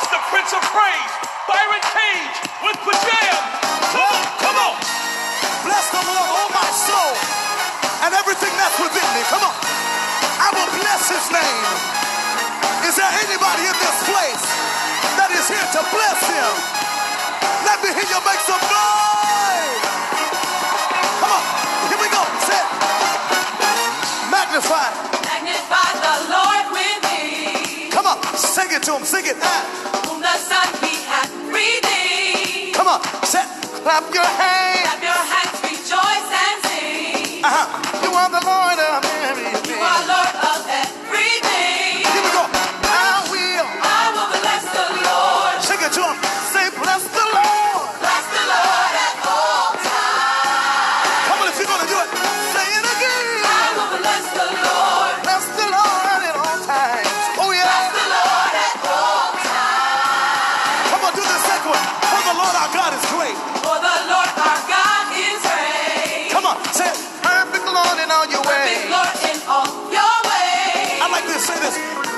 It's the Prince of Praise, Byron Cage with Pajam. Come on, come on. Bless the Lord, oh my soul, and everything that's within me. Come on. I will bless his name. Is there anybody in this place that is here to bless him? Let me hear you make some noise. Come on. Here we go. Say it. Magnify. Magnify the Lord with me, Come on. Sing it to him. Sing it. Ah. Come on. Say, clap your hands. This.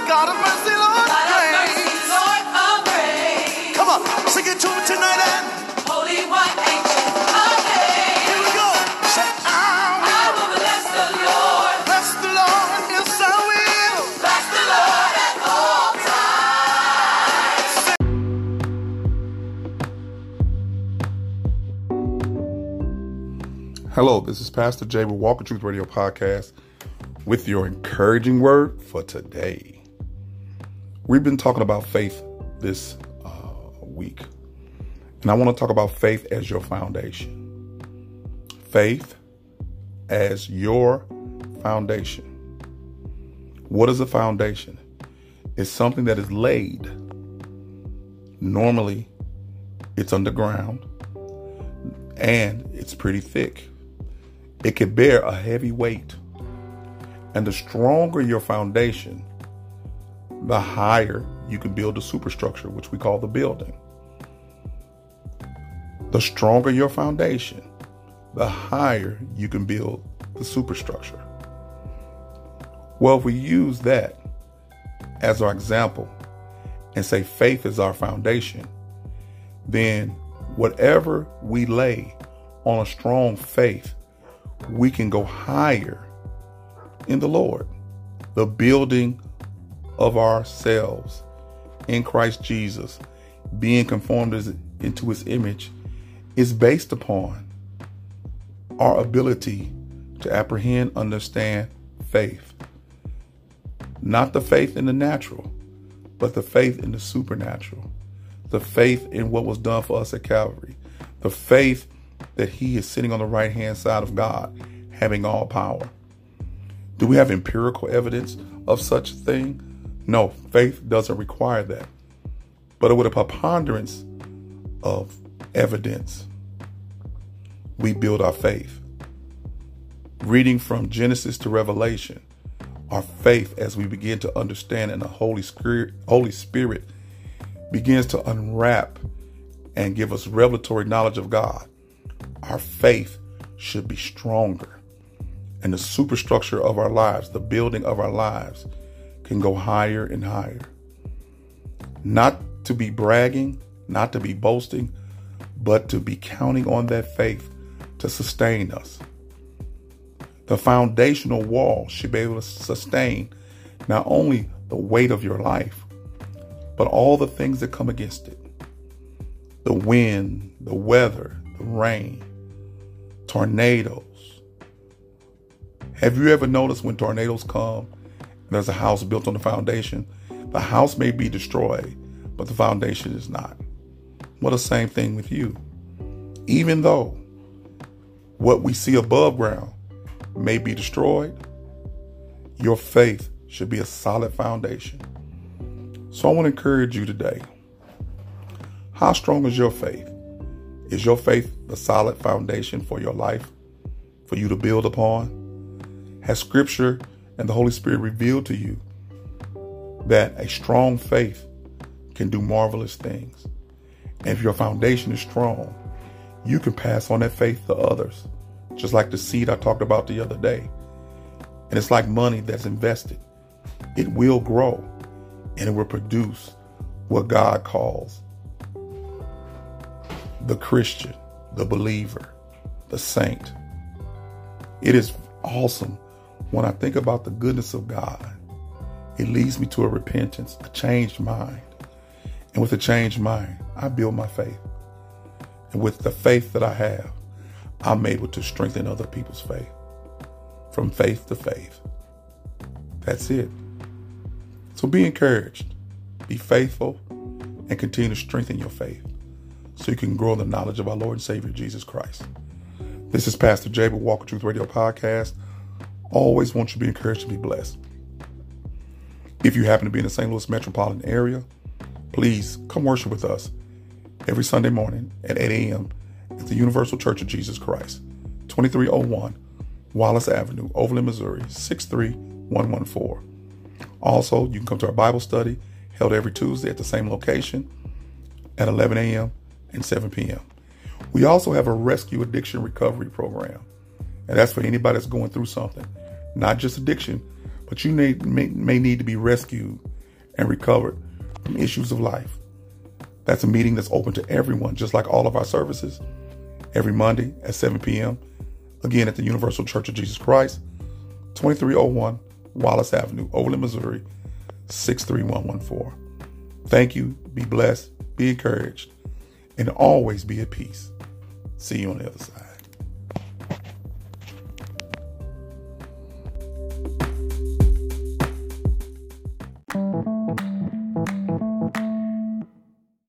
God of mercy, Lord God of mercy. Lord of grace. Come on, sing it to him tonight and Holy One, ancient of days. here we go. Say, I I will bless the Lord. bless the Lord. Yes, I will. Bless the Lord at all times. Hello, this is Pastor Jay with Walker Truth Radio Podcast with your encouraging word for today. We've been talking about faith this uh, week, and I want to talk about faith as your foundation. Faith as your foundation. What is a foundation? It's something that is laid. Normally, it's underground and it's pretty thick. It can bear a heavy weight. And the stronger your foundation, the higher you can build the superstructure, which we call the building. The stronger your foundation, the higher you can build the superstructure. Well, if we use that as our example and say faith is our foundation, then whatever we lay on a strong faith, we can go higher in the Lord. The building of ourselves in Christ Jesus, being conformed into his image, is based upon our ability to apprehend, understand faith. Not the faith in the natural, but the faith in the supernatural. The faith in what was done for us at Calvary. The faith that he is sitting on the right hand side of God, having all power. Do we have empirical evidence of such a thing? No, faith doesn't require that. But with a preponderance of evidence, we build our faith. Reading from Genesis to Revelation, our faith as we begin to understand and the Holy Spirit, Holy Spirit begins to unwrap and give us revelatory knowledge of God, our faith should be stronger. And the superstructure of our lives, the building of our lives, can go higher and higher. Not to be bragging, not to be boasting, but to be counting on that faith to sustain us. The foundational wall should be able to sustain not only the weight of your life, but all the things that come against it the wind, the weather, the rain, tornadoes. Have you ever noticed when tornadoes come there's a house built on the foundation? The house may be destroyed, but the foundation is not. Well, the same thing with you. Even though what we see above ground may be destroyed, your faith should be a solid foundation. So I want to encourage you today. How strong is your faith? Is your faith a solid foundation for your life, for you to build upon? Has Scripture and the Holy Spirit revealed to you that a strong faith can do marvelous things? And if your foundation is strong, you can pass on that faith to others, just like the seed I talked about the other day. And it's like money that's invested, it will grow and it will produce what God calls the Christian, the believer, the saint. It is awesome when I think about the goodness of God. It leads me to a repentance, a changed mind. And with a changed mind, I build my faith. And with the faith that I have, I'm able to strengthen other people's faith. From faith to faith. That's it. So be encouraged, be faithful, and continue to strengthen your faith so you can grow in the knowledge of our Lord and Savior Jesus Christ. This is Pastor with Walker Truth Radio Podcast. Always want you to be encouraged to be blessed. If you happen to be in the St. Louis metropolitan area, please come worship with us every Sunday morning at 8 a.m. at the Universal Church of Jesus Christ, 2301 Wallace Avenue, Overland, Missouri, 63114. Also, you can come to our Bible study held every Tuesday at the same location at 11 a.m. and 7 p.m. We also have a rescue addiction recovery program, and that's for anybody that's going through something, not just addiction, but you may, may, may need to be rescued and recovered from issues of life. That's a meeting that's open to everyone, just like all of our services, every Monday at 7 p.m. Again, at the Universal Church of Jesus Christ, 2301 Wallace Avenue, Overland, Missouri, 63114. Thank you. Be blessed. Be encouraged. And always be at peace. See you on the other side.